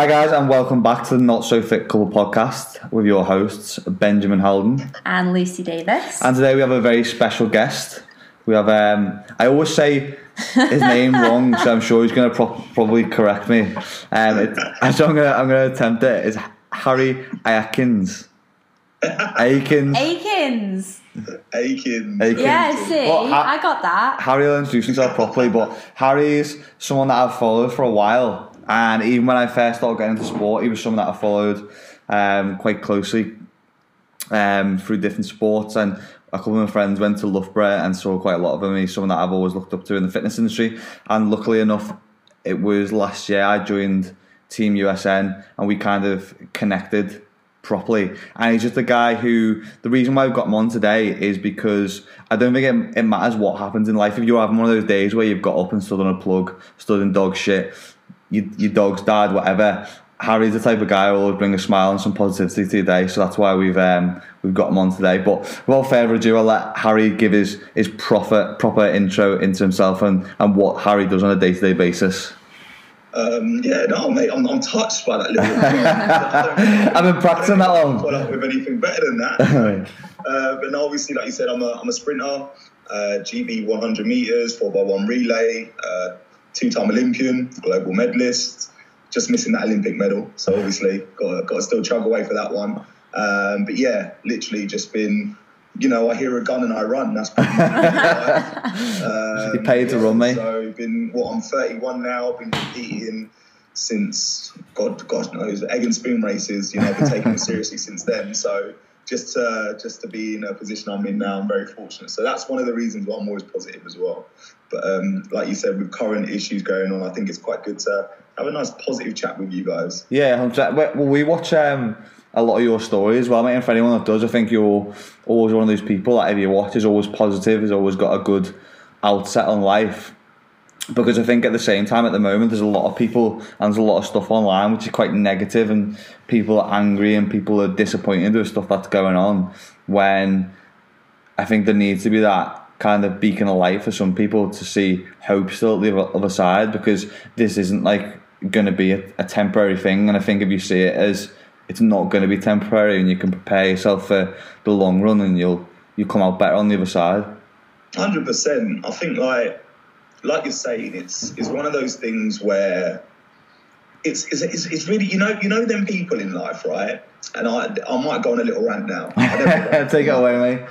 Hi guys, and welcome back to the Not So Fit Couple podcast with your hosts Benjamin Holden. and Lucy Davis. And today we have a very special guest. We have um, I always say his name wrong, so I'm sure he's going to pro- probably correct me. Um, it, so I'm going to I'm going to attempt it. It's Harry Aikins. Aikins. Aikins. Aiken. Aikins. Yeah, see, Well, Ha- I got that. Harry will introduce himself properly, but Harry is someone that I've followed for a while. And even when I first started getting into sport, he was someone that I followed um, quite closely um, through different sports. And a couple of my friends went to Loughborough and saw quite a lot of him. He's someone that I've always looked up to in the fitness industry. And luckily enough, it was last year I joined Team USN and we kind of connected properly. And he's just a guy who, the reason why I've got him on today is because I don't think it, it matters what happens in life. If you're having one of those days where you've got up and stood on a plug, stood in dog shit, you, your dog's died, whatever. Harry's the type of guy who will always bring a smile and some positivity to your day, so that's why we've um, we've got him on today. But without further ado, I'll let Harry give his his proper proper intro into himself and, and what Harry does on a day to day basis. Um, yeah, no, mate, I'm, I'm touched by that little. I've been practicing that long. Caught up with anything better than that. Uh, but no, obviously, like you said, I'm a, I'm a sprinter, uh, GB 100 meters, 4x1 relay, uh, two time Olympian, global medalist, just missing that Olympic medal. So obviously, got, got to still chug away for that one. Um, but yeah, literally just been, you know, I hear a gun and I run. That's pretty much life. Um, You paid to run, mate. So been, what, I'm 31 now, I've been competing since, God, God knows, egg and spoon races, you know, I've been taking it seriously since then. So just to, just to be in a position I'm in now, I'm very fortunate. So that's one of the reasons why I'm always positive as well. But um, like you said, with current issues going on, I think it's quite good to have a nice positive chat with you guys. Yeah, well, we watch um, a lot of your stories well, mate. And for anyone that does, I think you're always one of those people that if you watch is always positive, has always got a good outset on life. Because I think at the same time, at the moment, there's a lot of people and there's a lot of stuff online which is quite negative, and people are angry and people are disappointed with stuff that's going on. When I think there needs to be that kind of beacon of light for some people to see hope still at the other- side because this isn't like going to be a, a temporary thing. And I think if you see it as it's not going to be temporary and you can prepare yourself for the long run and you'll you come out better on the other side. Hundred percent. I think like like you're saying, it's it's one of those things where it's it's, it's it's really you know you know them people in life, right? And I I might go on a little rant now. I. Take it away, mate.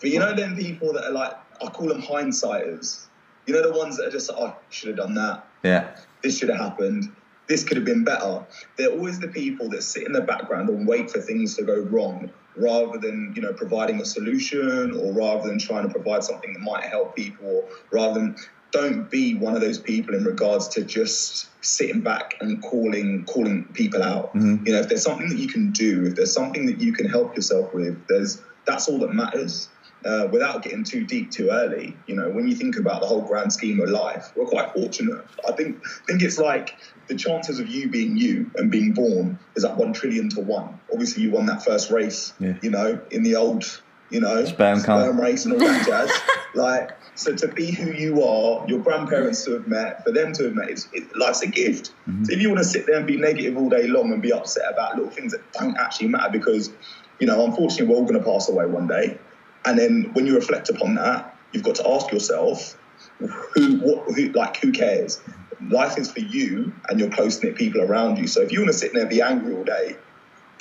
But you know them people that are like I call them hindsighters. You know the ones that are just like, oh, should have done that. Yeah. This should have happened. This could have been better. They're always the people that sit in the background and wait for things to go wrong, rather than you know providing a solution, or rather than trying to provide something that might help people, or rather than don't be one of those people in regards to just sitting back and calling calling people out. Mhm. You know, if there's something that you can do, if there's something that you can help yourself with, there's that's all that matters. Uh, without getting too deep too early, you know, when you think about the whole grand scheme of life, we're quite fortunate. I think think it's like the chances of you being you and being born is at one trillion to one. Obviously, you won that first race, Yeah. you know, in the old, you know, Sperm count. race and all that jazz. like, so to be who you are, your grandparents to have met, for them to have met, it's, it, life's a gift. Mm-hmm. So if you want to sit there and be negative all day long and be upset about little things that don't actually matter, because, you know, unfortunately, we're all going to pass away one day. And then when you reflect upon that, you've got to ask yourself, who, what, who, like, who cares? Life is for you and your close knit people around you. So if you want to sit there and be angry all day,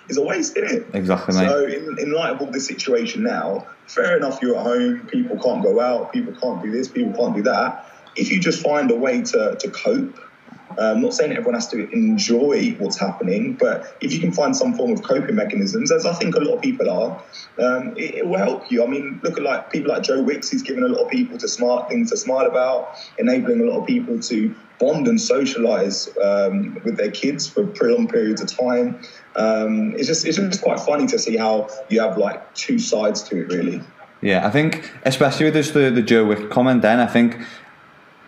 it's a waste, isn't it? Exactly, mate. So in, in light of all this situation now, fair enough, you're at home, people can't go out, people can't do this, people can't do that. If you just find a way to, to cope, I'm not saying everyone has to enjoy what's happening, but if you can find some form of coping mechanisms, as I think a lot of people are, um, it, it will help you. I mean, look at like people like Joe Wicks, he's given a lot of people to smart things to smile about, enabling a lot of people to bond and socialize um, with their kids for prolonged periods of time. Um, it's just it's just quite funny to see how you have like two sides to it, really. Yeah, I think especially with this the, the Joe Wick comment then, I think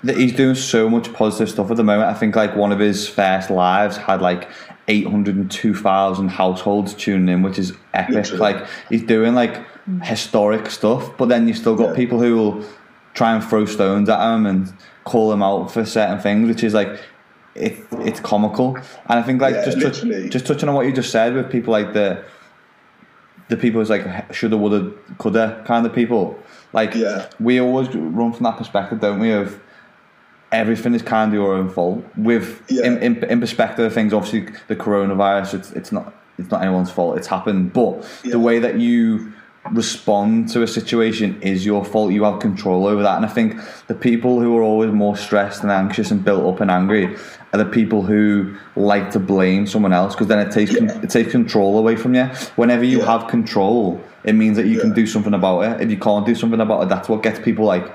he's doing so much positive stuff at the moment. I think like one of his first lives had like eight hundred and two thousand households tuning in, which is epic. Literally. Like he's doing like mm. historic stuff, but then you still got Yeah. people who will try and throw stones at him and call him out for certain things, which is like it it's comical. And I think like Yeah, just touch, just touching on what you just said with people like the the people who's like shoulda, woulda, coulda kind of people. Like Yeah. we always run from that perspective, don't we? Of everything is kind of your own fault. With Yeah. in, in, in perspective of things, obviously the coronavirus, it's it's not it's not anyone's fault. It's happened, but Yeah. the way that you respond to a situation is your fault. You have control over that, and I think the people who are always more stressed and anxious and built up and angry are the people who like to blame someone else because then it takes Yeah. it takes control away from you. Whenever you Yeah. have control, it means that you can do something about it. If you can't do something about it, that's what gets people like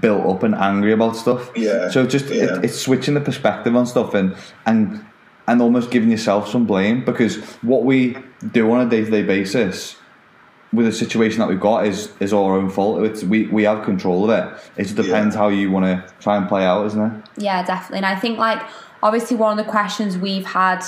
built up and angry about stuff. Yeah. So just Yeah. it, it's switching the perspective on stuff and and and almost giving yourself some blame because what we do on a day to day basis with the situation that we've got is is our own fault. It's we we have control of it. It just depends Yeah. how you want to try and play out, isn't it? Yeah, definitely. And I think like obviously one of the questions we've had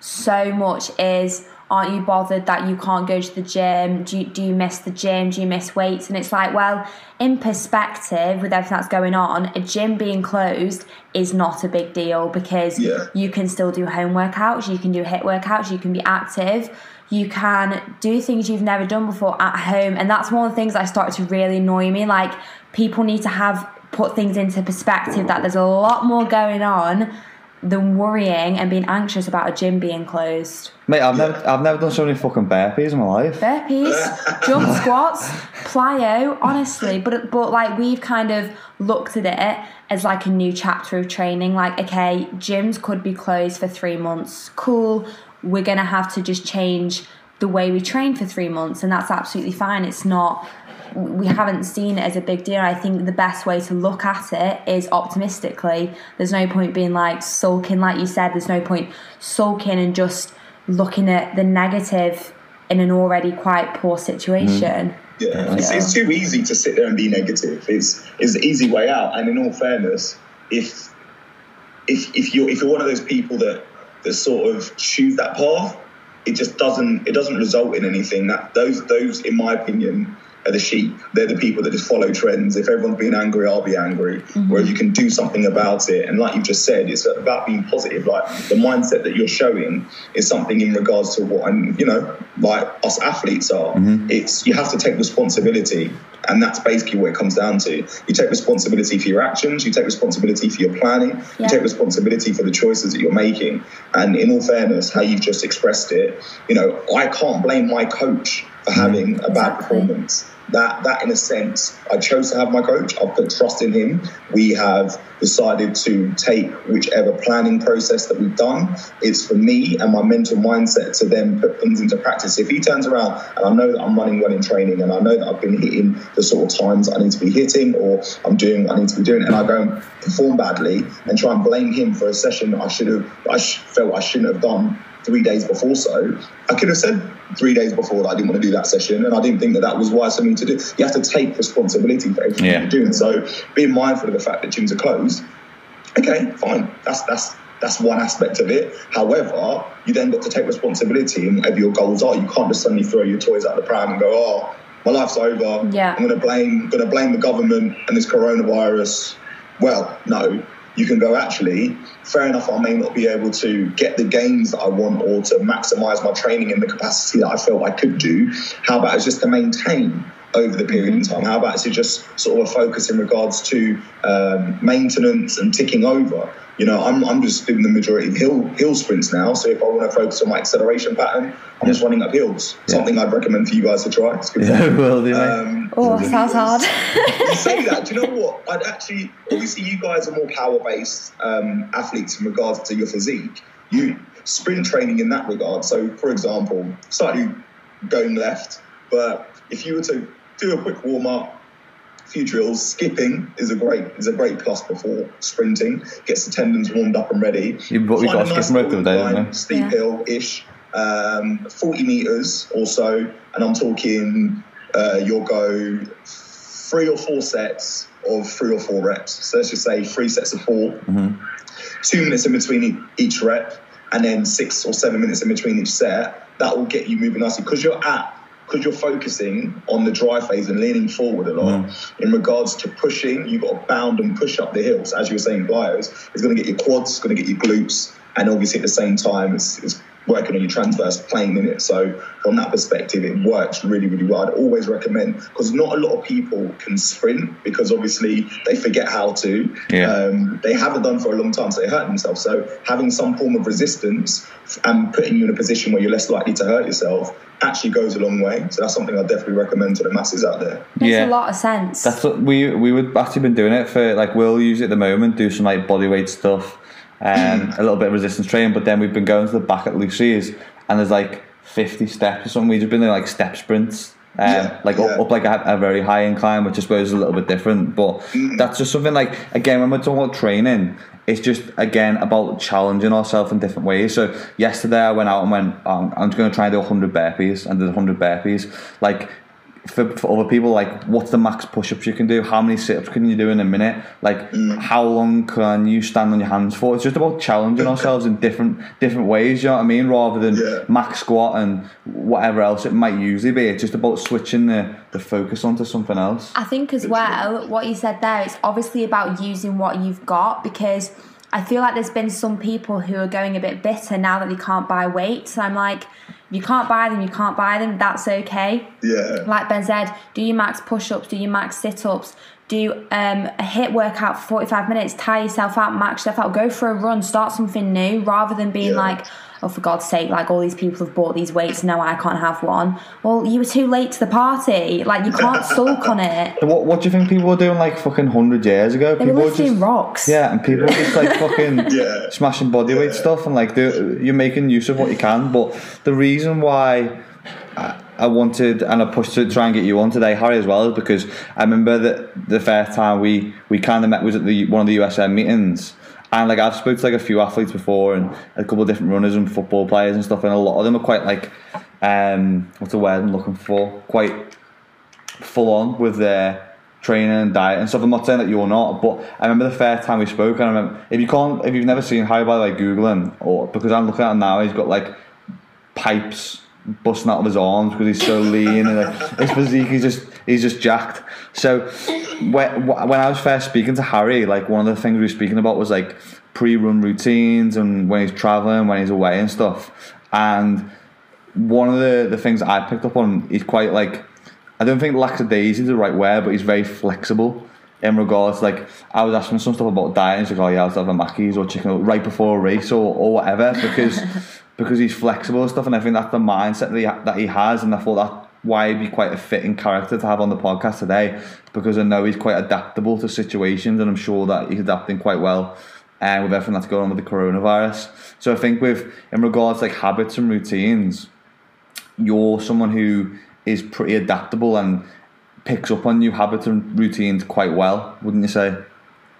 so much is aren't you bothered that you can't go to the gym? Do you, do you miss the gym? Do you miss weights? And it's like, well, in perspective, with everything that's going on, a gym being closed is not a big deal because Yeah. you can still do home workouts, you can do HIIT workouts, you can be active, you can do things you've never done before at home. And that's one of the things that started to really annoy me. Like, people need to have put things into perspective that there's a lot more going on than worrying and being anxious about a gym being closed. Mate, I've never I've never done so many fucking burpees in my life. Burpees, jump squats, plyo, honestly. But but like we've kind of looked at it as like a new chapter of training. Like, okay, gyms could be closed for three months. Cool. We're gonna have to just change the way we train for three months, and that's absolutely fine. It's not we haven't seen it as a big deal. I think the best way to look at it is optimistically. There's no point being like sulking, like you said, there's no point sulking and just looking at the negative in an already quite poor situation. Mm. Yeah, It's, it's too easy to sit there and be negative. It's it's the easy way out. And in all fairness, if if if you're if you're one of those people that that sort of choose that path, it just doesn't it doesn't result in anything. That those those, in my opinion, are the sheep. They're the people that just follow trends. If everyone's being angry, I'll be angry. Mm-hmm. Whereas you can do something about it. And like you've just said, it's about being positive. Like the mindset that you're showing is something in regards to what I'm, you know, like us athletes are. Mm-hmm. It's you have to take responsibility. And that's basically what it comes down to. You take responsibility for your actions, you take responsibility for your planning, Yeah. you take responsibility for the choices that you're making. And in all fairness, how you've just expressed it, you know, I can't blame my coach for having mm-hmm. a bad Exactly. performance. That that in a sense, I chose to have my coach. I've put trust in him. We have decided to take whichever planning process that we've done. It's for me and my mental mindset to then put things into practice. If he turns around and I know that I'm running well in training and I know that I've been hitting the sort of times I need to be hitting or I'm doing what I need to be doing and I go and perform badly and try and blame him for a session that I should have I felt I shouldn't have done three days before so I could have said three days before that I didn't want to do that session and I didn't think that that was wise for me to do you have to take responsibility for everything Yeah. you're doing so being mindful of the fact that gyms are closed okay fine that's that's that's one aspect of it. However, you then got to take responsibility and whatever your goals are. You can't just suddenly throw your toys out the pram and go, "Oh, my life's over. Yeah. I'm going to blame going to blame the government and this coronavirus." Well, no. You can go, actually, fair enough, I may not be able to get the gains that I want or to maximize my training in the capacity that I felt I could do. How about just to maintain over the period of time? How about it's just sort of a focus in regards to um, maintenance and ticking over? You know, I'm, I'm just doing the majority of hill hill sprints now. So if I want to focus on my acceleration pattern, I'm just running up hills. Something I'd recommend for you guys to try. It's good. Yeah, will do. Um, Oh, sounds hard. you say that. Do you know what? I'd actually, obviously, you guys are more power based um, athletes in regards to your physique. You sprint training in that regard. So, for example, slightly going left, but if you were to do a quick warm up, a few drills, skipping is a great is a great plus before sprinting. Gets the tendons warmed up and ready. You- but we Find got a skipping rope the other day, little steep Yeah. hill ish, um, 40 meters or so, and I'm talking uh, you'll go three or four sets of three or four reps. So let's just say three sets of 4 two minutes in between e- each rep, and then six or seven minutes in between each set. That will get you moving nicely because you're at because you're focusing on the drive phase and leaning forward a lot. Mm. In regards to pushing, you've got to bound and push up the hills. As you were saying, plyos, it's going to get your quads, it's going to get your glutes, and obviously at the same time, it's, it's working on your transverse plane in it. So from that perspective, it works really, really well. I'd always recommend because not a lot of people can sprint because obviously they forget how to. Yeah. Um, they haven't done for a long time, so they hurt themselves. So having some form of resistance and putting you in a position where you're less likely to hurt yourself actually goes a long way. So that's something I definitely recommend to the masses out there. Makes Yeah. a lot of sense. That's what we we would actually been doing it for like we'll use it at the moment, do some like body weight stuff, um, a little bit of resistance training, but then we've been going to the back at Lucy's and there's like 50 steps or something. We've just been doing like step sprints. Um, Yeah, like yeah. Up, up like a, a very high incline, which I suppose is a little bit different. But that's just something like again when we're talking about training, it's just again about challenging ourselves in different ways. So yesterday I went out and went, um, I'm just going to try and do 100 burpees and did 100 burpees. Like for, for other people, like what's the max push-ups you can do? How many sit-ups can you do in a minute? Like how long can you stand on your hands for? It's just about challenging ourselves in different different ways. You know what I mean? Rather than Yeah. max squat and whatever else it might usually be. It's just about switching the, the focus onto something else. I think as well, what you said there, it's obviously about using what you've got because I feel like there's been some people who are going a bit bitter now that they can't buy weights. So I'm like, you can't buy them, you can't buy them, that's okay. Yeah. Like Ben said, do your max push ups, do your max sit ups, do um, a HIIT workout for 45 minutes, tire yourself out, max yourself out, go for a run, start something new rather than being Yeah. like, oh, for God's sake, like all these people have bought these weights, now I can't have one. Well, you were too late to the party. Like, you can't sulk on it. What, what do you think people were doing like fucking 100 years ago? They were people lifting just, rocks. Yeah, and people were just like fucking Yeah. smashing bodyweight Yeah. stuff and like you're making use of what you can. But the reason why I, I wanted and I pushed to try and get you on today, Harry, as well, is because I remember that the first time we we kind of met was at the one of the USN meetings. And like I've spoken to like a few athletes before and a couple of different runners and football players and stuff, and a lot of them are quite like um what's the word I'm looking for? Quite full on with their training and diet and stuff. I'm not saying that you're not, but I remember the first time we spoke, and I remember if you can't, if you've never seen Harry by the way, or because I'm looking at him now, he's got like pipes busting out of his arms because he's so lean and like, his physique he's just he's just jacked. So when when I was first speaking to Harry, like one of the things we were speaking about was like pre-run routines and when he's traveling, when he's away and stuff, and one of the, the things I picked up on, he's quite like, I don't think lackadaisy is the right word, but he's very flexible in regards, like, I was asking some stuff about diet, he's like, oh yeah, I'll have a Mackey's or chicken right before a race or, or whatever, because because he's flexible and stuff, and I think that's the mindset that he, that he has, and I thought that why he'd be quite a fitting character to have on the podcast today, because I know he's quite adaptable to situations, and I'm sure that he's adapting quite well and with everything that's going on with the coronavirus. So I think with in regards to like habits and routines, you're someone who is pretty adaptable and picks up on new habits and routines quite well, wouldn't you say?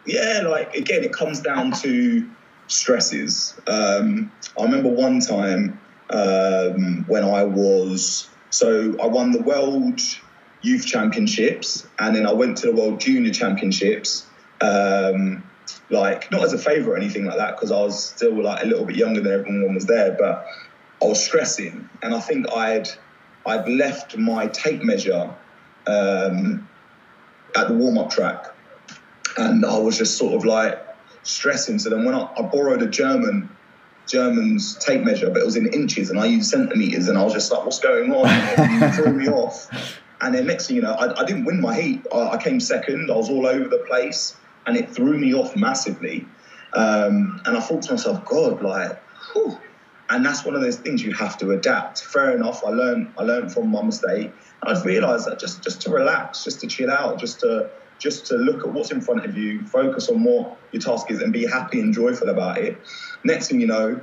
Yeah, like again, it comes down to stresses. Um, I remember one time um, when I was so I won the World Youth Championships, and then I went to the World Junior Championships. Um, like not as a favour or anything like that, because I was still like a little bit younger than everyone was there, but I was stressing, and I think I'd I'd left my tape measure um, at the warm up track and I was just sort of like stressing. So then when I, I borrowed a German German's tape measure, but it was in inches, and I used centimeters, and I was just like, "What's going on?" it threw me off. And then next thing you know, I, I didn't win my heat. I, I came second. I was all over the place, and it threw me off massively. Um, and I thought to myself, God, like, whew. and that's one of those things you have to adapt. Fair enough. I learned. I learned from my mistake. I've realised that just just to relax, just to chill out, just to just to look at what's in front of you, focus on what your task is, and be happy and joyful about it. Next thing you know,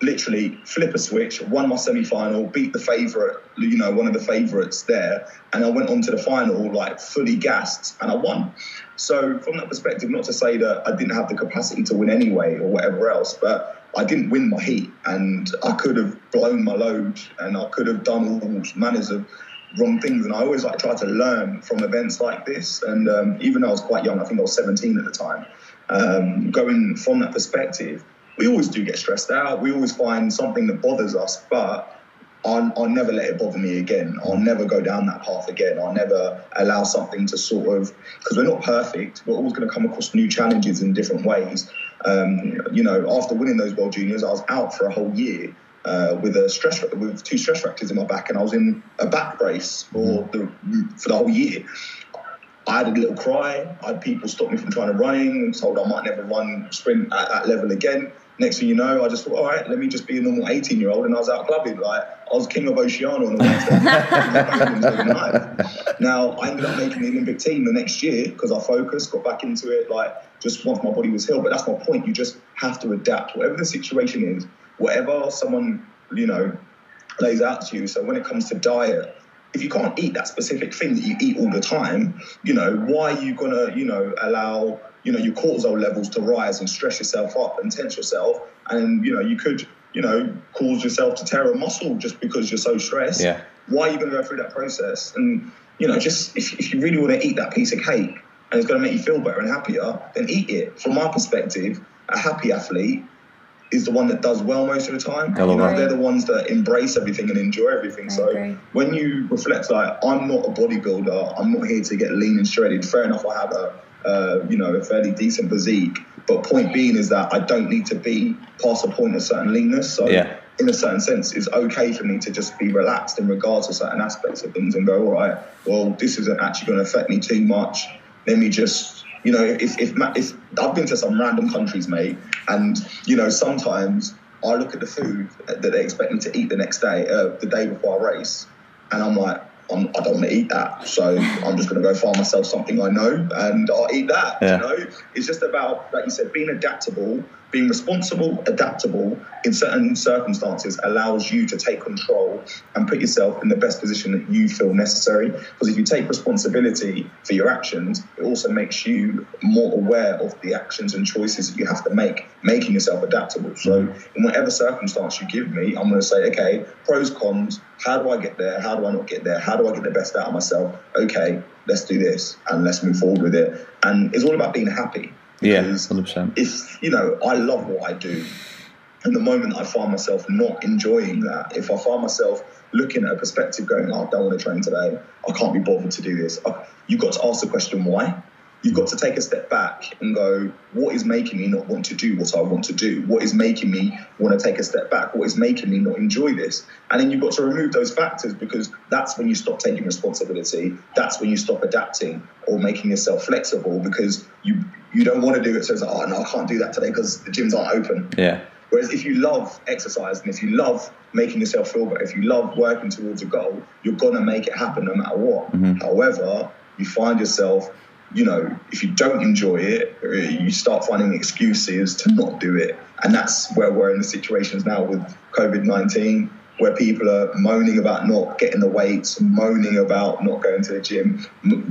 literally flip a switch, won my semi final, beat the favourite, you know, one of the favourites there, and I went on to the final like fully gassed and I won. So, from that perspective, not to say that I didn't have the capacity to win anyway or whatever else, but I didn't win my heat and I could have blown my load and I could have done all manners of wrong things. And I always like try to learn from events like this. And um, even though I was quite young, I think I was 17 at the time, um, going from that perspective, we always do get stressed out. We always find something that bothers us, but I'll, I'll never let it bother me again. I'll never go down that path again. I'll never allow something to sort of, because we're not perfect, we're always going to come across new challenges in different ways. Um, you know, after winning those World Juniors, I was out for a whole year. Uh, with a stress with two stress fractures in my back, and I was in a back brace for the for the whole year. I had a little cry. I had people stop me from trying to running, told I might never run sprint at that level again. Next thing you know, I just thought, all right, let me just be a normal 18 year old. And I was out clubbing. Like, I was king of Oceana on the Wednesday. now, I ended up making the Olympic team the next year because I focused, got back into it, like, just once my body was healed. But that's my point. You just have to adapt. Whatever the situation is, whatever someone, you know, lays out to you. So when it comes to diet, if you can't eat that specific thing that you eat all the time, you know, why are you gonna, you know, allow, you know, your cortisol levels to rise and stress yourself up and tense yourself, and you know, you could, you know, cause yourself to tear a muscle just because you're so stressed. Yeah. Why are you gonna go through that process? And you know, just if, if you really want to eat that piece of cake and it's gonna make you feel better and happier, then eat it. From my perspective, a happy athlete is the one that does well most of the time. I You know, they're the ones that embrace everything and enjoy everything. I so agree. when you reflect, like I'm not a bodybuilder, I'm not here to get lean and shredded. Fair enough, I have a uh, you know a fairly decent physique, but point being is that I don't need to be past a point of certain leanness. So Yeah. in a certain sense, it's okay for me to just be relaxed in regards to certain aspects of things and go, all right, well, this isn't actually going to affect me too much. Let me just, you know, if, if, if I've been to some random countries, mate, and, you know, sometimes I look at the food that they expect me to eat the next day, uh, the day before I race, and I'm like, I'm, I don't want to eat that. So I'm just going to go find myself something I know and I'll eat that. Yeah. You know, it's just about, like you said, being adaptable, being responsible, adaptable in certain circumstances allows you to take control and put yourself in the best position that you feel necessary. Because if you take responsibility for your actions, it also makes you more aware of the actions and choices that you have to make, making yourself adaptable. So in whatever circumstance you give me, I'm going to say, okay, pros, cons, how do I get there? How do I not get there? How do I get the best out of myself? Okay, let's do this and let's move forward with it. And it's all about being happy. Yeah, Because 100%. if you know i love what i do. And the moment i find myself not enjoying that if i find myself looking at a perspective going oh, i don't want to train today. I can't be bothered to do this. You've got to ask the question why? You've got to take a step back and go what is making me not want to do what i want to do? What is making me want to take a step back? What is making me not enjoy this? And then you've got to remove those factors because that's when you stop taking responsibility. That's when you stop adapting or making yourself flexible because you you don't want to do it so it's like oh no i can't do that today because the gyms aren't open Yeah. Whereas if you love exercise and if you love making yourself feel better, if you love working towards a goal, you're gonna make it happen no matter what. Mm-hmm. However, you find yourself, you know, if you don't enjoy it, you start finding excuses to not do it, and that's where we're in the situations now with COVID nineteen. Where people are moaning about not getting the weights, moaning about not going to the gym,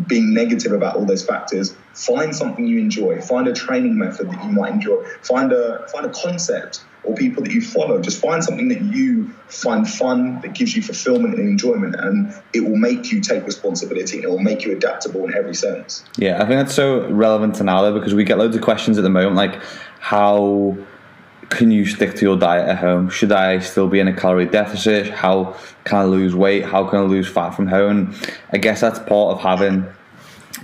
being negative about all those factors. Find something you enjoy. Find a training method that you might enjoy. Find a find a concept or people that you follow. Just find something that you find fun, that gives you fulfillment and enjoyment, and it will make you take responsibility it will make you adaptable in every sense. Yeah, I think that's so relevant to now though because we get loads of questions at the moment like how can you stick to your diet at home? Should I still be in a calorie deficit? How can I lose weight? How can I lose fat from home? I guess that's part of having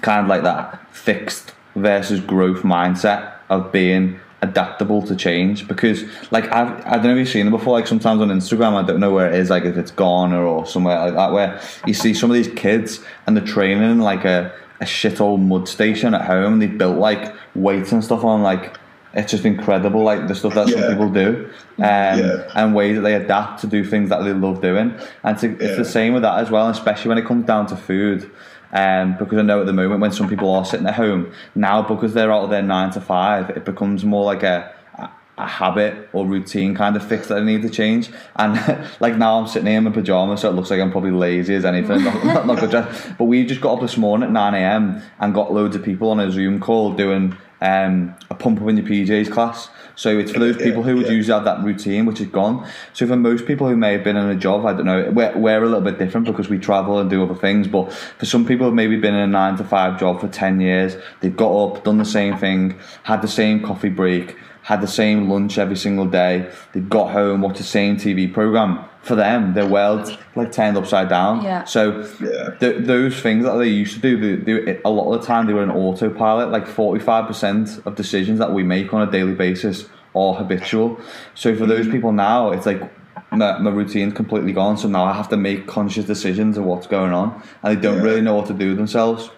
kind of like that fixed versus growth mindset of being adaptable to change because like I've, I don't know if you've seen it before like sometimes on Instagram I don't know where it is like if it's gone or, or somewhere like that where you see some of these kids and they're training like a, a shit old mud station at home and they built like weights and stuff on like it's just incredible like the stuff that some people do um, Yeah. and ways that they adapt to do things that they love doing and to, it's Yeah. the same with that as well especially when it comes down to food um, because I know at the moment when some people are sitting at home now because they're out of their nine to five, it becomes more like a a- habit or routine kind of fix that I need to change. And like now I'm sitting here in my pajamas, so it looks like I'm probably lazy as anything. not, not, not good dressed. But we just got up this morning at 9 a.m. and got loads of people on a Zoom call doing um, a pump up in your PJs class. So it's for those people who would yeah. usually have that routine, which is gone. So for most people who may have been in a job, I don't know, we're, we're a little bit different because we travel and do other things. But for some people who've maybe been in a nine to five job for 10 years, they've got up, done the same thing, had the same coffee break, had the same lunch every single day. they've got home, watched the same TV program. For them, their world like turned upside down. Yeah. So Yeah. th- those things that they used to do, they, they, a lot of the time they were in autopilot. Like forty five percent of decisions that we make on a daily basis are habitual. So for those mm-hmm. people now, it's like my, my routine's completely gone. So now I have to make conscious decisions of what's going on, and they don't Yeah. really know what to do with themselves.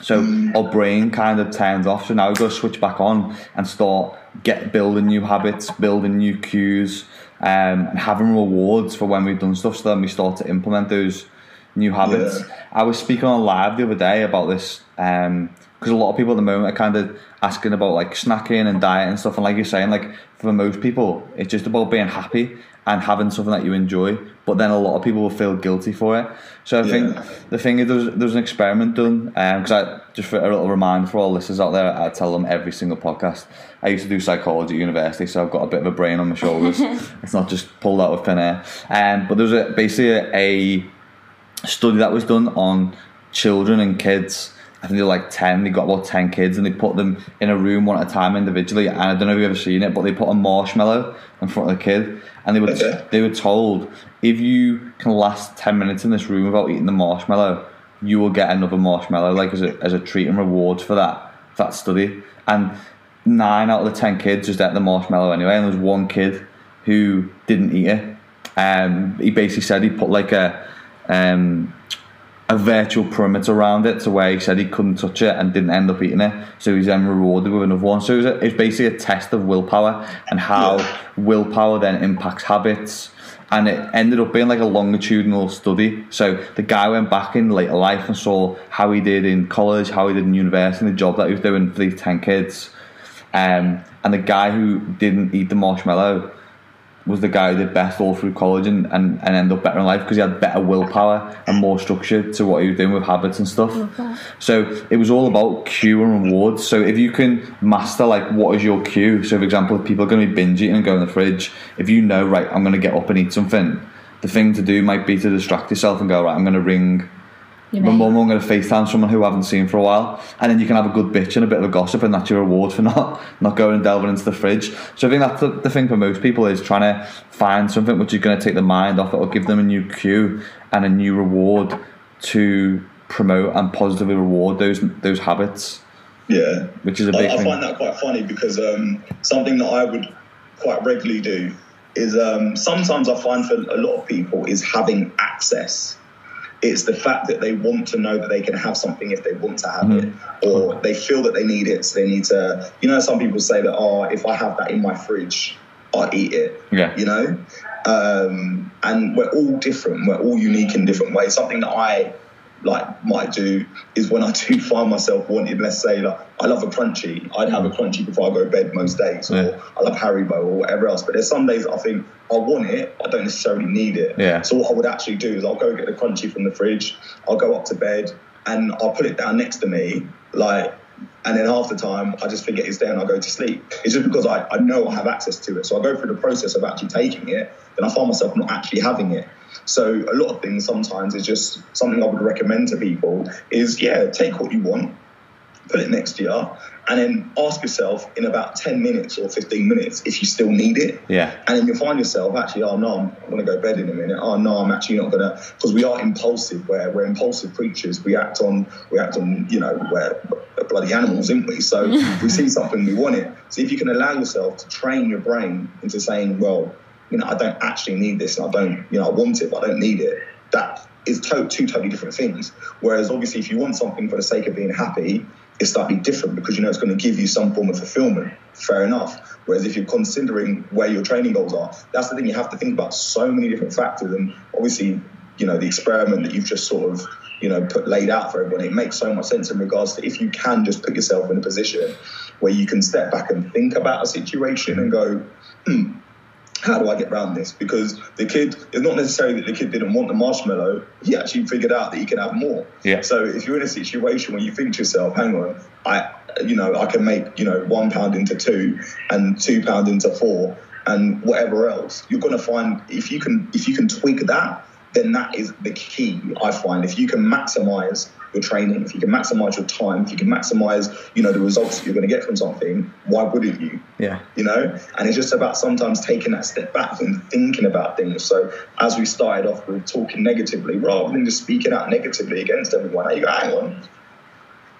So mm. our brain kind of turns off. So now we've got to switch back on and start get building new habits, building new cues, um, and having rewards for when we've done stuff. So then we start to implement those new habits. Yeah. I was speaking on live the other day about this because a lot of people at the moment are kind of asking about like snacking and diet and stuff. And like you're saying, like for most people, it's just about being happy and having something that you enjoy. But then a lot of people will feel guilty for it. So I Yeah. think the thing is, there's, was, there was an experiment done because I just for a little reminder for all listeners out there, I tell them every single podcast. I used to do psychology at university, so I've got a bit of a brain on my shoulders. it's not just pulled out of thin air. Um, but there's a, basically a, a study that was done on children and kids. I think they're like 10, they got about 10 kids and they put them in a room one at a time individually. And I don't know if you've ever seen it, but they put a marshmallow in front of the kid and they were, they were told if you can last 10 minutes in this room without eating the marshmallow, you will get another marshmallow, like as a, as a treat and reward for that, for that study. And nine out of the 10 kids just ate the marshmallow anyway. And there was one kid who didn't eat it. Um, he basically said he put like a, um, a virtual perimeter around it to where he said he couldn't touch it and didn't end up eating it. So he's then rewarded with another one. So it it's basically a test of willpower and how Yeah. willpower then impacts habits. And it ended up being like a longitudinal study. So the guy went back in later life and saw how he did in college, how he did in university, and the job that he was doing for these 10 kids. Um, and the guy who didn't eat the marshmallow was the guy who did best all through college and, and, and ended up better in life because he had better willpower and more structure to what he was doing with habits and stuff. So it was all about cue and rewards. So if you can master like what is your cue, so for example, if people are going to be binge eating and go in the fridge, if you know right, I'm going to get up and eat something, the thing to do might be to distract yourself and go right, I'm going to ring Your my mate. mum, I'm going to FaceTime someone who I haven't seen for a while, and then you can have a good bitch and a bit of a gossip, and that's your reward for not not going and delving into the fridge. So I think that's the, the thing for most people is trying to find something which is going to take the mind off it or give them a new cue and a new reward to promote and positively reward those those habits, Yeah. which is a big I thing. find that quite funny because um, something that I would quite regularly do is um, sometimes I find for a lot of people is having access. It's the fact that they want to know that they can have something if they want to have it, or they feel that they need it, so they need to. You know, some people say that, oh, if I have that in my fridge, I'll eat it. Yeah. You know, um, and we're all different. We're all unique in different ways. Something that I like might do is when I do find myself wanting, let's say, like I love a Crunchie. I'd have a mm. Crunchie before I go to bed most days, or Yeah. I love Haribo or whatever else. But there's some days I think I want it, I don't necessarily need it. Yeah. So what I would actually do is I'll go get the Crunchie from the fridge. I'll go up to bed and I'll put it down next to me, like. And then half the time, I just forget it's there and I go to sleep. It's just because I, I know I have access to it. So I go through the process of actually taking it, then I find myself not actually having it. So a lot of things sometimes is just something I would recommend to people is yeah, take what you want, put it next to you, and then ask yourself in about 10 minutes or 15 minutes if you still need it. Yeah. And then you'll find yourself actually, oh no, I'm going to go to bed in a minute. Oh no, I'm actually not going to, because we are impulsive. Where we're impulsive creatures, we act on, we act on, you know, we're bloody animals, aren't we? So we see something, we want it. So if you can allow yourself to train your brain into saying, well, you know, I don't actually need this, and I don't, you know, I want it, but I don't need it. That is to- two totally different things. Whereas obviously, if you want something for the sake of being happy, it's slightly different because you know it's going to give you some form of fulfillment. Fair enough. Whereas if you're considering where your training goals are, that's the thing you have to think about so many different factors. And obviously, you know, the experiment that you've just sort of, you know, put laid out for everyone, it makes so much sense in regards to if you can just put yourself in a position where you can step back and think about a situation and go, hmm, how do I get around this? Because the kid, it's not necessarily that the kid didn't want the marshmallow. He actually figured out that he could have more. Yeah. So if you're in a situation where you think to yourself, hang on, I, you know, I can make, you know, one pound into two and two pound into four and whatever else, you're going to find if you can, if you can tweak that, then that is the key. I find if you can maximize your training, if you can maximize your time, if you can maximize, you know, the results that you're going to get from something, why wouldn't you? Yeah. You know, and it's just about sometimes taking that step back and thinking about things. So as we started off with talking negatively, rather than just speaking out negatively against everyone, you go, hang on,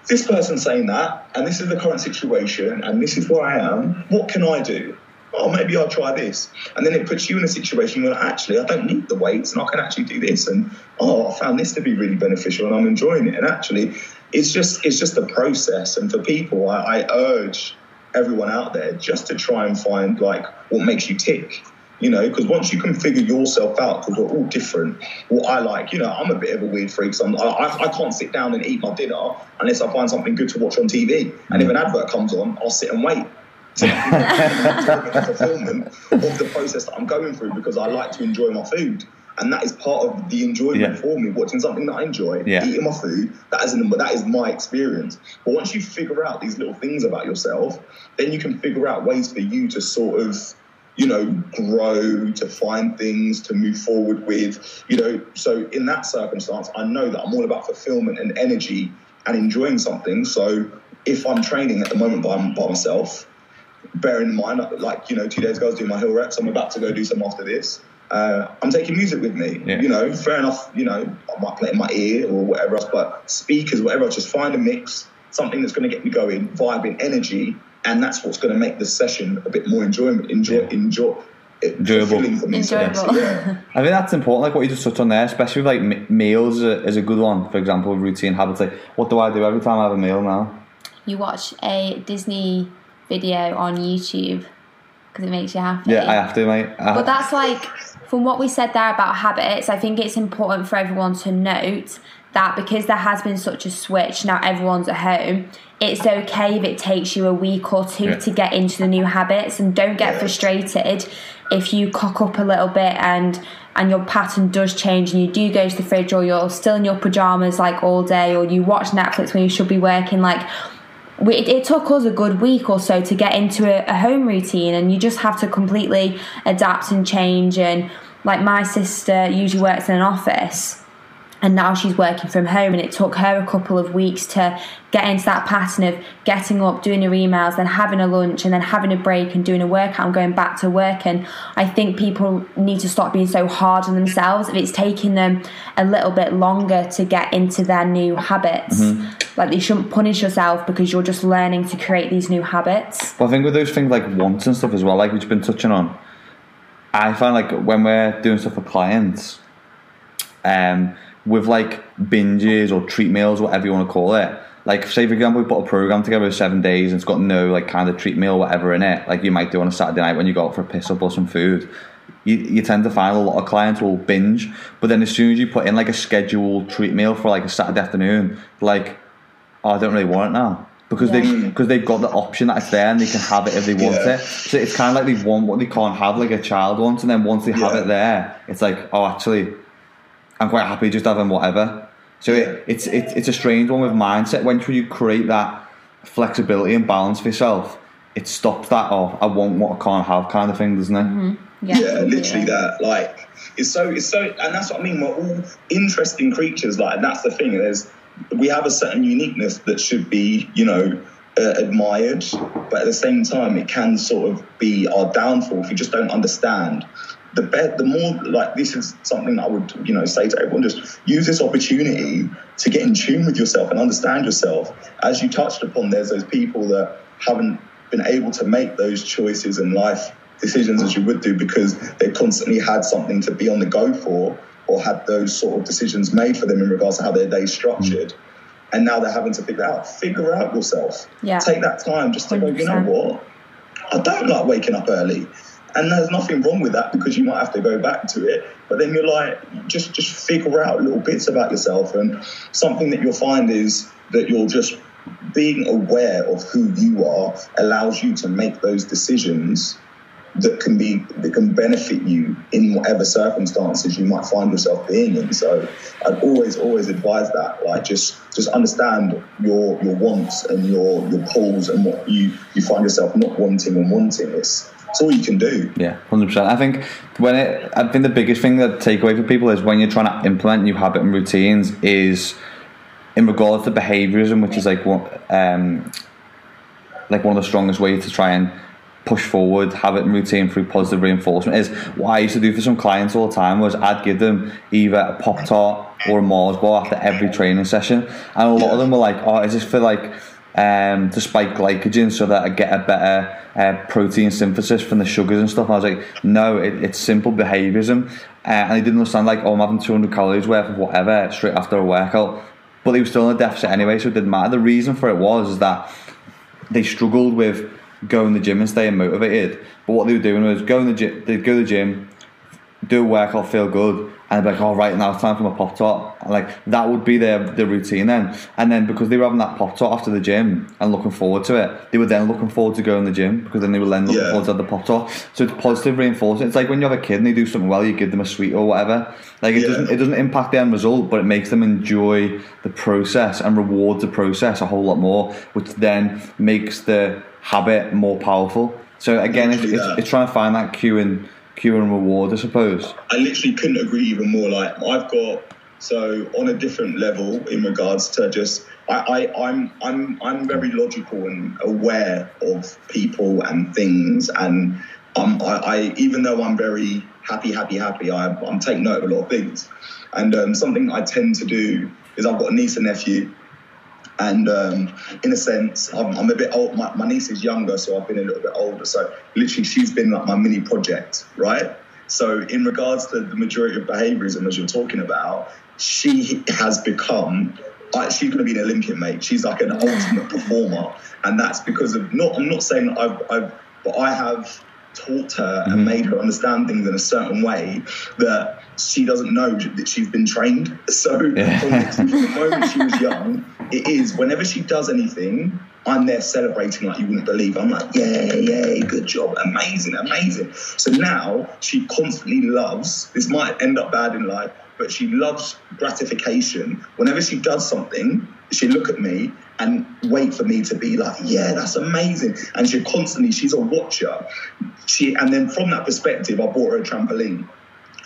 this person's saying that, and this is the current situation, and this is where I am. What can I do? Oh, maybe I'll try this. And then it puts you in a situation where actually I don't need the weights and I can actually do this. And oh, I found this to be really beneficial and I'm enjoying it. And actually, it's just it's just a process. And for people, I, I urge everyone out there just to try and find like what makes you tick you know, because once you can figure yourself out, because we're all different. What I like, you know, I'm a bit of a weird freak, so I, I can't sit down and eat my dinner unless I find something good to watch on TV. And if an advert comes on, I'll sit and wait. To fulfillment of the process that I'm going through because I like to enjoy my food. And that is part of the enjoyment Yeah. for me, watching something that I enjoy, Yeah. eating my food. That is, an, that is my experience. But once you figure out these little things about yourself, then you can figure out ways for you to sort of you know, grow, to find things to move forward with, you know. So in that circumstance, I know that I'm all about fulfillment and energy and enjoying something. So if I'm training at the moment by, by myself, bearing in mind, like, you know, two days ago I was doing my hill reps, I'm about to go do some after this. Uh, I'm taking music with me, Yeah. you know, fair enough, you know, I might play in my ear or whatever else, but speakers, whatever, just find a mix, something that's going to get me going, vibing, energy, and that's what's going to make the session a bit more enjoyment, enjoy, Yeah. enjoy, Enjoyable. fulfilling for. So, Enjoyable. yeah. I think that's important, like what you just touched on there, especially with like m- meals is a, is a good one. For example, routine habits. Like, what do I do every time I have a meal now? You watch a Disney video on YouTube because it makes you happy. Yeah, I have to, mate. I, But that's like, from what we said there about habits, I think it's important for everyone to note that because there has been such a switch, now everyone's at home, it's okay if it takes you a week or two Yeah. to get into the new habits and don't get frustrated if you cock up a little bit and and your pattern does change and you do go to the fridge or you're still in your pajamas like all day or you watch Netflix when you should be working like we, it, it took us a good week or so to get into a, a home routine and you just have to completely adapt and change and like my sister usually works in an office and now she's working from home and it took her a couple of weeks to get into that pattern of getting up doing her emails then having a lunch and then having a break and doing a workout and going back to work. And i think people need to stop being so hard on themselves if it's taking them a little bit longer to get into their new habits. Like you shouldn't punish yourself because you're just learning to create these new habits. But I think with those things like wants and stuff as well, like we've been touching on, I find like when we're doing stuff for clients, um, with like binges or treat meals, whatever you want to call it. Like, say for example, we put a program together of seven days and it's got no like kind of treat meal, whatever in it. Like you might do on a Saturday night when you go out for a piss up or some food. You, you tend to find a lot of clients will binge, but then as soon as you put in like a scheduled treat meal for like a Saturday afternoon, like, oh, I don't really want it now because they because they've got the option that's there and they can have it if they want Yeah. it. So it's kind of like they want what they can't have, like a child wants, and then once they have it there, it's like, oh, actually, I'm quite happy just having whatever. So Yeah. it, it's it, it's a strange one with mindset. When you create that flexibility and balance for yourself, it stops that oh, I want what I can't have kind of thing, doesn't it? yeah, completely. literally that. Like, it's so, it's so, and that's what I mean. We're all interesting creatures. Like, that's the thing. There's, we have a certain uniqueness that should be, you know, uh, admired, but at the same time, it can sort of be our downfall if you just don't understand. The bet, the more like this is something I would, you know, say to everyone: just use this opportunity to get in tune with yourself and understand yourself. As you touched upon, there's those people that haven't been able to make those choices in life decisions as you would do because they constantly had something to be on the go for or had those sort of decisions made for them in regards to how their day's structured. And now they're having to figure out, figure out yourself. Yeah. Take that time just to go, you know what? I don't like waking up early. And there's nothing wrong with that because you might have to go back to it. But then you're like, just just figure out little bits about yourself. And something that you'll find is that you're just being aware of who you are allows you to make those decisions that can be that can benefit you in whatever circumstances you might find yourself being in. So I'd always always advise that like just just understand your your wants and your your pulls and what you you find yourself not wanting and wanting. It's it's all you can do. Yeah, hundred percent. I think when it, I think the biggest thing that takeaway for people is when you're trying to implement new habit and routines is in regards to behaviourism, which is like one, um, like one of the strongest ways to try and push forward habit and routine through positive reinforcement is what I used to do for some clients all the time was I'd give them either a pop tart or a Mars bar after every training session, and a lot of them were like, "Oh, is this for like?" Um, to spike glycogen so that I get a better uh, protein synthesis from the sugars and stuff. I was like, no, it, it's simple behaviourism. Uh, and I didn't understand like, oh, I'm having 200 calories worth of whatever straight after a workout. But he was still in a deficit anyway, so it didn't matter. The reason for it was that they struggled with going to the gym and staying motivated. But what they were doing was go in the gym, they'd go to the gym, do a workout, feel good, and they'd be like, "All oh, right, now it's time for my pop tart." Like that would be their their routine then. And then because they were having that pop tart after the gym and looking forward to it, they were then looking forward to going to the gym because then they were then looking Yeah. forward to the pop tart. So it's positive reinforcement. It's like when you have a kid and they do something well, you give them a sweet or whatever. Like it Yeah. doesn't it doesn't impact the end result, but it makes them enjoy the process and rewards the process a whole lot more, which then makes the habit more powerful. So again, it's, it's, it's trying to find that cue and cue and reward, I suppose. I literally couldn't agree even more. Like I've got so on a different level in regards to just I, I I'm I'm I'm very logical and aware of people and things and um I, I even though I'm very happy happy happy I, I'm taking note of a lot of things and um, something I tend to do is I've got a niece and nephew and um, in a sense, I'm, I'm a bit old. My, my niece is younger, so I've been a little bit older. So literally, she's been like my mini project, right? So in regards to the majority of behaviourism, as you're talking about, she has become. Like, she's going to be an Olympian, mate. She's like an ultimate performer, and that's because of not. I'm not saying that I've, I've, but I have taught her and made her understand things in a certain way that she doesn't know that she's been trained. So Yeah. from the, from the moment she was young, it is whenever she does anything, I'm there celebrating like you wouldn't believe. I'm like, yay, yay, good job, amazing, amazing. So now she constantly loves. This might end up bad in life, but she loves gratification. Whenever she does something, she look at me and wait for me to be like, yeah, that's amazing. And she constantly, she's a watcher. She and then from that perspective, I bought her a trampoline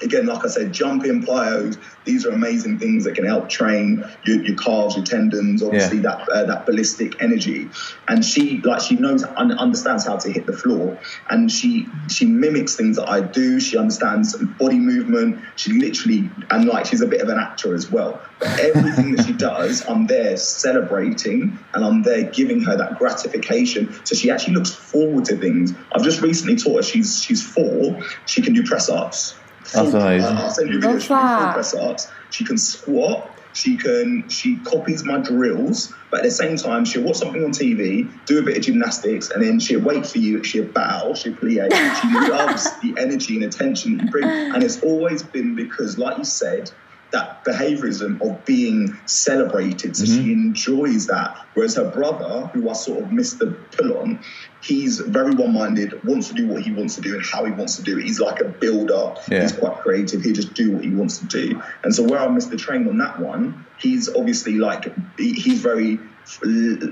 again, like I said, jumping plyos, these are amazing things that can help train your, your calves, your tendons, obviously that uh, that ballistic energy. And she like she knows un- understands how to hit the floor, and she she mimics things that I do. She understands body movement. She literally and like she's a bit of an actor as well. But everything that she does, I'm there celebrating, and I'm there giving her that gratification. So she actually looks forward to things. I've just recently taught her. She's she's four. She can do press ups. That's amazing. I'll send you a video. Love She can full that. press ups. She can squat. She can. She copies my drills, but at the same time, she'll watch something on TV, do a bit of gymnastics, and then she'll wait for you. She'll bow. She'll plie. She loves the energy and attention that you bring, and it's always been because, like you said, that behaviorism of being celebrated. So she mm-hmm. enjoys that. Whereas her brother, who I sort of missed the pull on, he's very one minded, wants to do what he wants to do and how he wants to do it. He's like a builder. Yeah. He's quite creative. He just do what he wants to do. And so where I missed the train on that one, he's obviously like he, he's very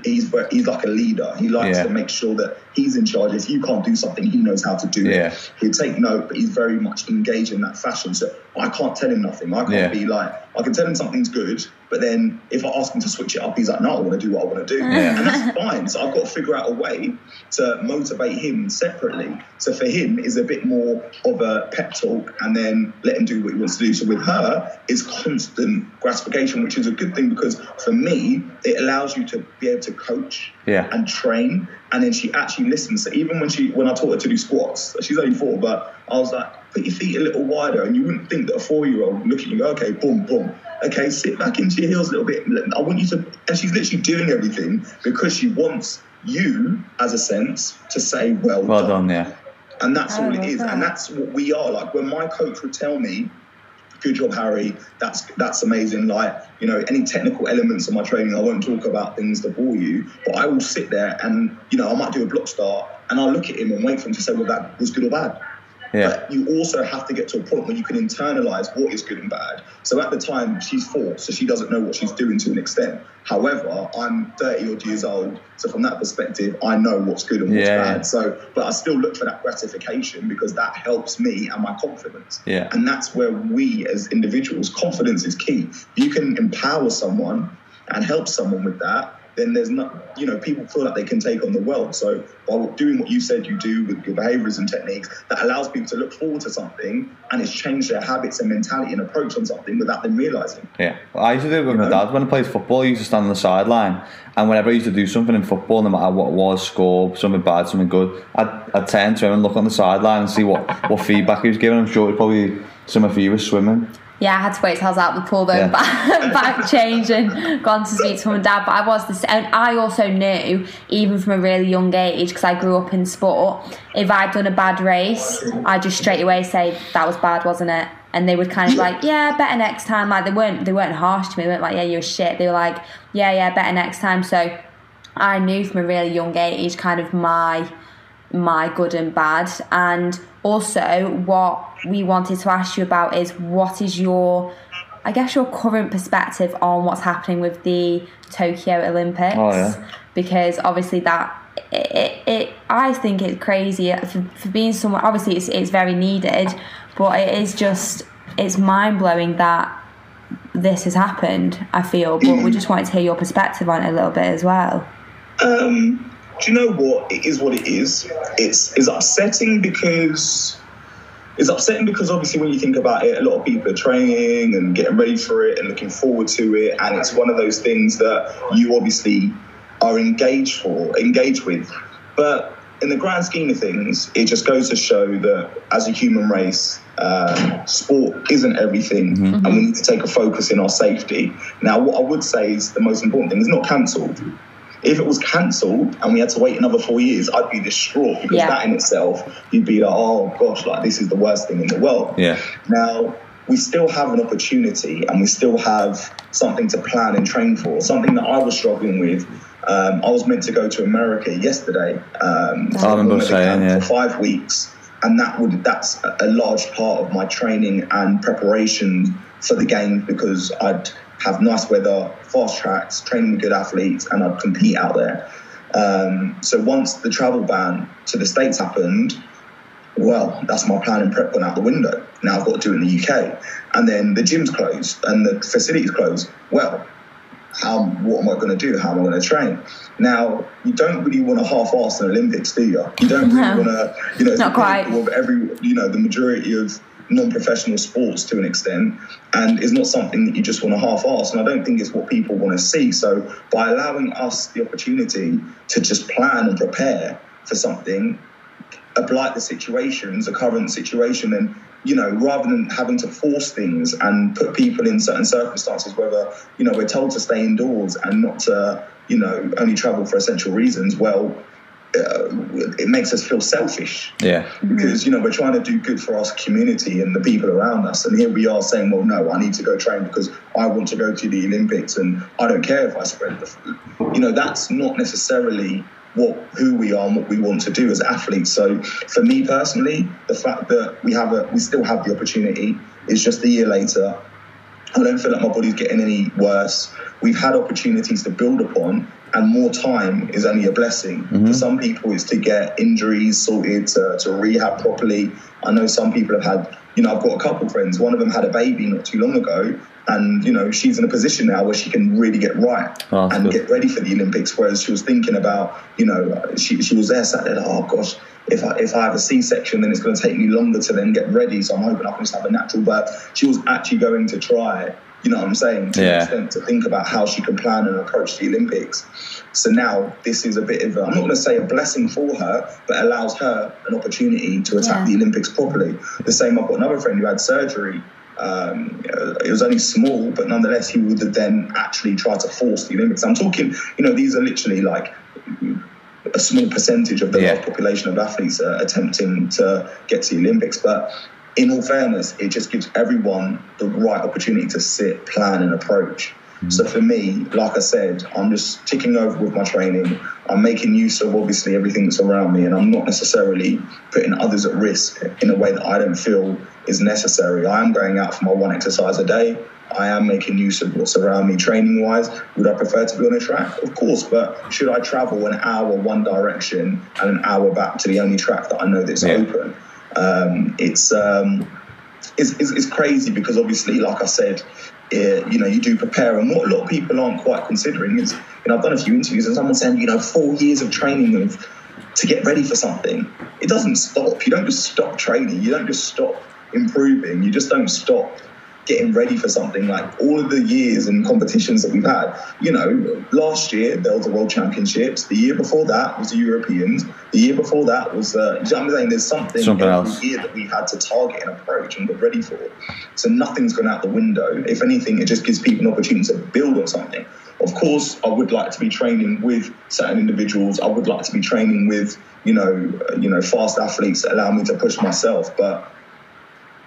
he's he's like a leader. He likes Yeah. to make sure that he's in charge. If you can't do something, he knows how to do Yeah. it. He'll take note, but he's very much engaged in that fashion. So I can't tell him nothing. I can't Yeah. be like I can tell him something's good, but then if I ask him to switch it up, he's like, no, I want to do what I want to do, Yeah. and that's fine. So I've got to figure out a way to motivate him separately. So for him, is a bit more of a pep talk, and then let him do what he wants to do. So with her, is constant gratification, which is a good thing because for me, it allows you to be able to coach Yeah. and train, and then she actually listens. So even when she when I taught her to do squats, she's only four, but I was like, put your feet a little wider, and you wouldn't think that a four year old look at you, go, okay, boom, boom. Okay, sit back into your heels a little bit. I want you to, and she's literally doing everything because she wants you, as a sense, to say, well, Well done, yeah. and that's I all it is, that. And that's what we are. Like when my coach would tell me, good job, Harry, that's that's amazing. Like, you know, any technical elements of my training, I won't talk about things to bore you, but I will sit there and, you know, I might do a block start and I'll look at him and wait for him to say, well, that was good or bad. Yeah. But you also have to get to a point where you can internalize what is good and bad. So at the time, she's four, so she doesn't know what she's doing to an extent. However, I'm 30 odd years old, so from that perspective, I know what's good and what's Yeah. bad. So, but I still look for that gratification because that helps me and my confidence. Yeah. And that's where we as individuals, confidence is key. You can empower someone and help someone with that, then there's not, you know, people feel like they can take on the world. So by doing what you said you do with your behaviors and techniques, that allows people to look forward to something and it's changed their habits and mentality and approach on something without them realizing. Yeah, well, I used to do it with You my know? dad when I played football. I used to stand on the sideline, and whenever I used to do something in football, no matter what it was, score something bad, something good, I'd, I'd turn to him and look on the sideline and see what, what feedback he was giving. I'm sure it was probably similar for you with swimming. Yeah, I had to wait till I was out of the pool though, Yeah. back, back change and gone to speak to mum and dad. But I was the same. And I also knew, even from a really young age, because I grew up in sport, if I'd done a bad race, I'd just straight away say that was bad, wasn't it? And they would kind of like, yeah, better next time. Like they weren't, they weren't harsh to me. They weren't like, yeah, you're shit. They were like, yeah, yeah, better next time. So I knew from a really young age, kind of my my good and bad. And also what we wanted to ask you about is what is your i guess your current perspective on what's happening with the tokyo olympics? Oh, yeah. because obviously that it, it, it i think it's crazy. For, for being someone obviously it's, it's very needed but it is just it's mind-blowing that this has happened i feel. But we just wanted to hear your perspective on it a little bit as well. Um, do you know what? It is what it is. It's it's upsetting because it's upsetting because obviously when you think about it, a lot of people are training and getting ready for it and looking forward to it, and it's one of those things that you obviously are engaged for, engaged with. But in the grand scheme of things, it just goes to show that as a human race, um, sport isn't everything, and we need to take a focus in our safety. Now, what I would say is the most important thing is not cancelled. If it was cancelled and we had to wait another four years, I'd be distraught because Yeah. that in itself, you'd be like, oh gosh, like this is the worst thing in the world. Yeah. Now, we still have an opportunity and we still have something to plan and train for. Something that I was struggling with. Um, I was meant to go to America yesterday. Um, I remember for saying, yeah. for five weeks, and that would that's a a large part of my training and preparation for the game because I'd have nice weather, fast tracks, training with good athletes, and I'd compete out there. Um, so once the travel ban to the states happened, well, that's my plan and prep went out the window. Now I've got to do it in the UK, and then the gym's closed and the facilities closed. Well, how what am I going to do? How am I going to train? Now you don't really want to half-ass an Olympics, do you? You don't really No. want to, you know, Not quite. Every, you know, the majority of non-professional sports to an extent, and is not something that you just want to half-ass. And I don't think it's what people want to see. So by allowing us the opportunity to just plan and prepare for something, oblige the situations, the current situation, and you know, rather than having to force things and put people in certain circumstances, whether you know we're told to stay indoors and not to, you know, only travel for essential reasons. Well, uh, it makes us feel selfish Yeah. because you know we're trying to do good for our community and the people around us and here we are saying well no i need to go train because i want to go to the olympics and i don't care if i spread the food. you know that's not necessarily what who we are and what we want to do as athletes so for me personally the fact that we have a we still have the opportunity is just a year later I don't feel like my body's getting any worse. We've had opportunities to build upon, and more time is only a blessing. For mm-hmm. some people, it's to get injuries sorted, to, to rehab properly. I know some people have had, you know, I've got a couple friends. One of them had a baby not too long ago, and you know, she's in a position now where she can really get right Oh, and good. get ready for the Olympics. Whereas she was thinking about, you know, she, she was there sat there, like, oh gosh, if I if I have a C section, then it's going to take me longer to then get ready. So I'm hoping I can just have a natural birth. She was actually going to try. You know what I'm saying? To Yeah. extent, to think about how she can plan and approach the Olympics. So now this is a bit of a, I'm not going to say a blessing for her, but allows her an opportunity to attack Yeah. the Olympics properly. The same, I've got another friend who had surgery. Um, it was only small, but nonetheless, he would have then actually tried to force the Olympics. I'm talking, you know, these are literally like a small percentage of the Yeah. population of athletes are attempting to get to the Olympics. But in all fairness, it just gives everyone the right opportunity to sit, plan, and approach. Mm. So for me, like I said, I'm just ticking over with my training. I'm making use of obviously everything that's around me, and I'm not necessarily putting others at risk in a way that I don't feel is necessary. I am going out for my one exercise a day. I am making use of what's around me training wise. Would I prefer to be on a track? Of course, but should I travel an hour one direction and an hour back to the only track that I know that's Yeah. open? Um, it's um, is, is, is crazy because obviously, like I said, uh, you know, you do prepare, and what a lot of people aren't quite considering is, you know, I've done a few interviews, and someone saying, you know, four years of training of to get ready for something. It doesn't stop. You don't just stop training. You don't just stop improving. You just don't stop getting ready for something like all of the years and competitions that we've had. You know, last year there was the World Championships. The year before that was the Europeans. The year before that was the. You know I'm saying? There's something, Something every else. year that we had to target and approach and get ready for. So nothing's gone out the window. If anything, it just gives people an opportunity to build on something. Of course, I would like to be training with certain individuals. I would like to be training with, you know, you know, fast athletes that allow me to push myself. But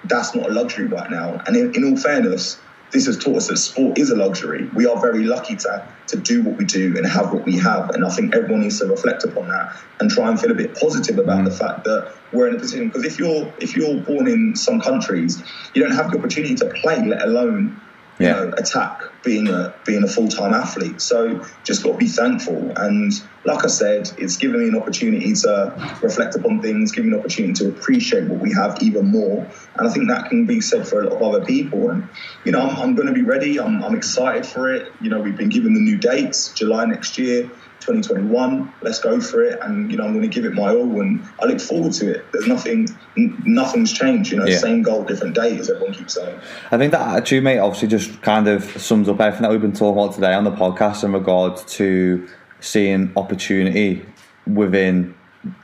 that's not a luxury right now. And in, in all fairness, this has taught us that sport is a luxury. We are very lucky to to do what we do and have what we have. And I think everyone needs to reflect upon that and try and feel a bit positive about mm. the fact that we're in a position. Because if you're if you're born in some countries, you don't have the opportunity to play, let alone you Yeah. know attack being a being a full time athlete. So just got to be thankful. And like I said, it's given me an opportunity to reflect upon things, given me an opportunity to appreciate what we have even more. And I think that can be said for a lot of other people. And you know, I'm, I'm going to be ready. I'm, I'm excited for it. You know, we've been given the new dates, July next year. 2021. Let's go for it, and you know I'm going to give it my all, and I look forward to it. There's nothing, n- nothing's changed. You know, Yeah. same goal, different day, as everyone keeps saying. I think that attitude, mate, obviously just kind of sums up everything that we've been talking about today on the podcast in regards to seeing opportunity within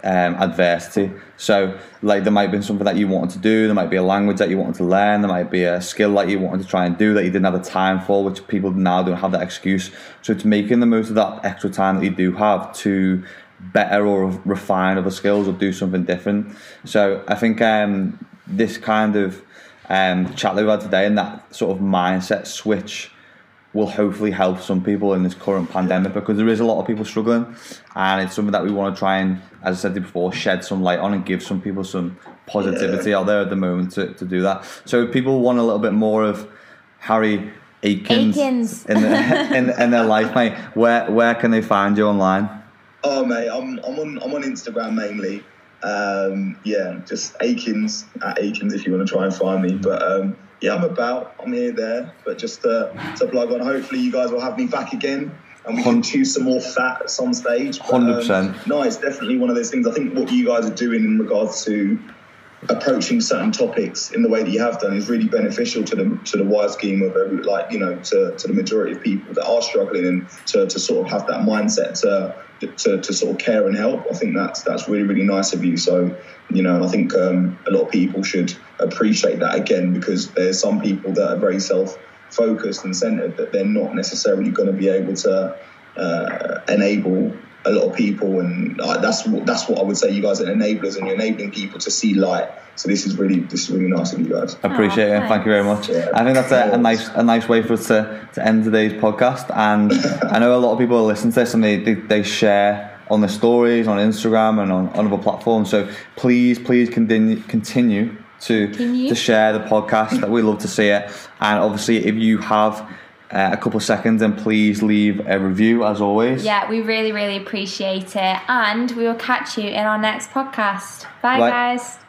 um, adversity. So, like, there might be something that you wanted to do, there might be a language that you wanted to learn, there might be a skill that you wanted to try and do that you didn't have the time for, which people now don't have that excuse. So, it's making the most of that extra time that you do have to better or refine other skills or do something different. So, I think um, this kind of um, chat that we had today and that sort of mindset switch will hopefully help some people in this current pandemic because there is a lot of people struggling and it's something that we want to try and as I said before shed some light on and give some people some positivity out there at the moment to, to do that so if people want a little bit more of Harry Aikines, Aikines. in, their, in, in their life mate where where can they find you online Oh mate, I'm I'm on I'm on Instagram mainly. Um, yeah, just Akins at Akins if you want to try and find me. But um, yeah, I'm about. I'm here there. But just to, to plug on, hopefully you guys will have me back again. And we can choose some more fat at some stage. But, um, 100%. no, it's definitely one of those things. I think what you guys are doing in regards to approaching certain topics in the way that you have done is really beneficial to the to the wide scheme of every like you know to, to the majority of people that are struggling and to, to sort of have that mindset to, to to sort of care and help. I think that's that's really really nice of you. So you know, I think um, a lot of people should appreciate that again because there's some people that are very self focused and centered that they're not necessarily going to be able to uh, enable a lot of people, and uh, that's what that's what I would say. You guys are enablers, and you're enabling people to see light. So this is really this is really nice of you guys. I appreciate Aw, it. Thank you very much. Yeah. I think that's a, a nice a nice way for us to, to end today's podcast. And I know a lot of people listen to this and they, they, they share on their stories on Instagram and on, on other platforms. So please, please continue continue to Continue. to share the podcast. That we love to see it. And obviously, if you have uh, a couple of seconds, and please leave a review as always. Yeah, we really, really appreciate it. And we will catch you in our next podcast. Bye, guys.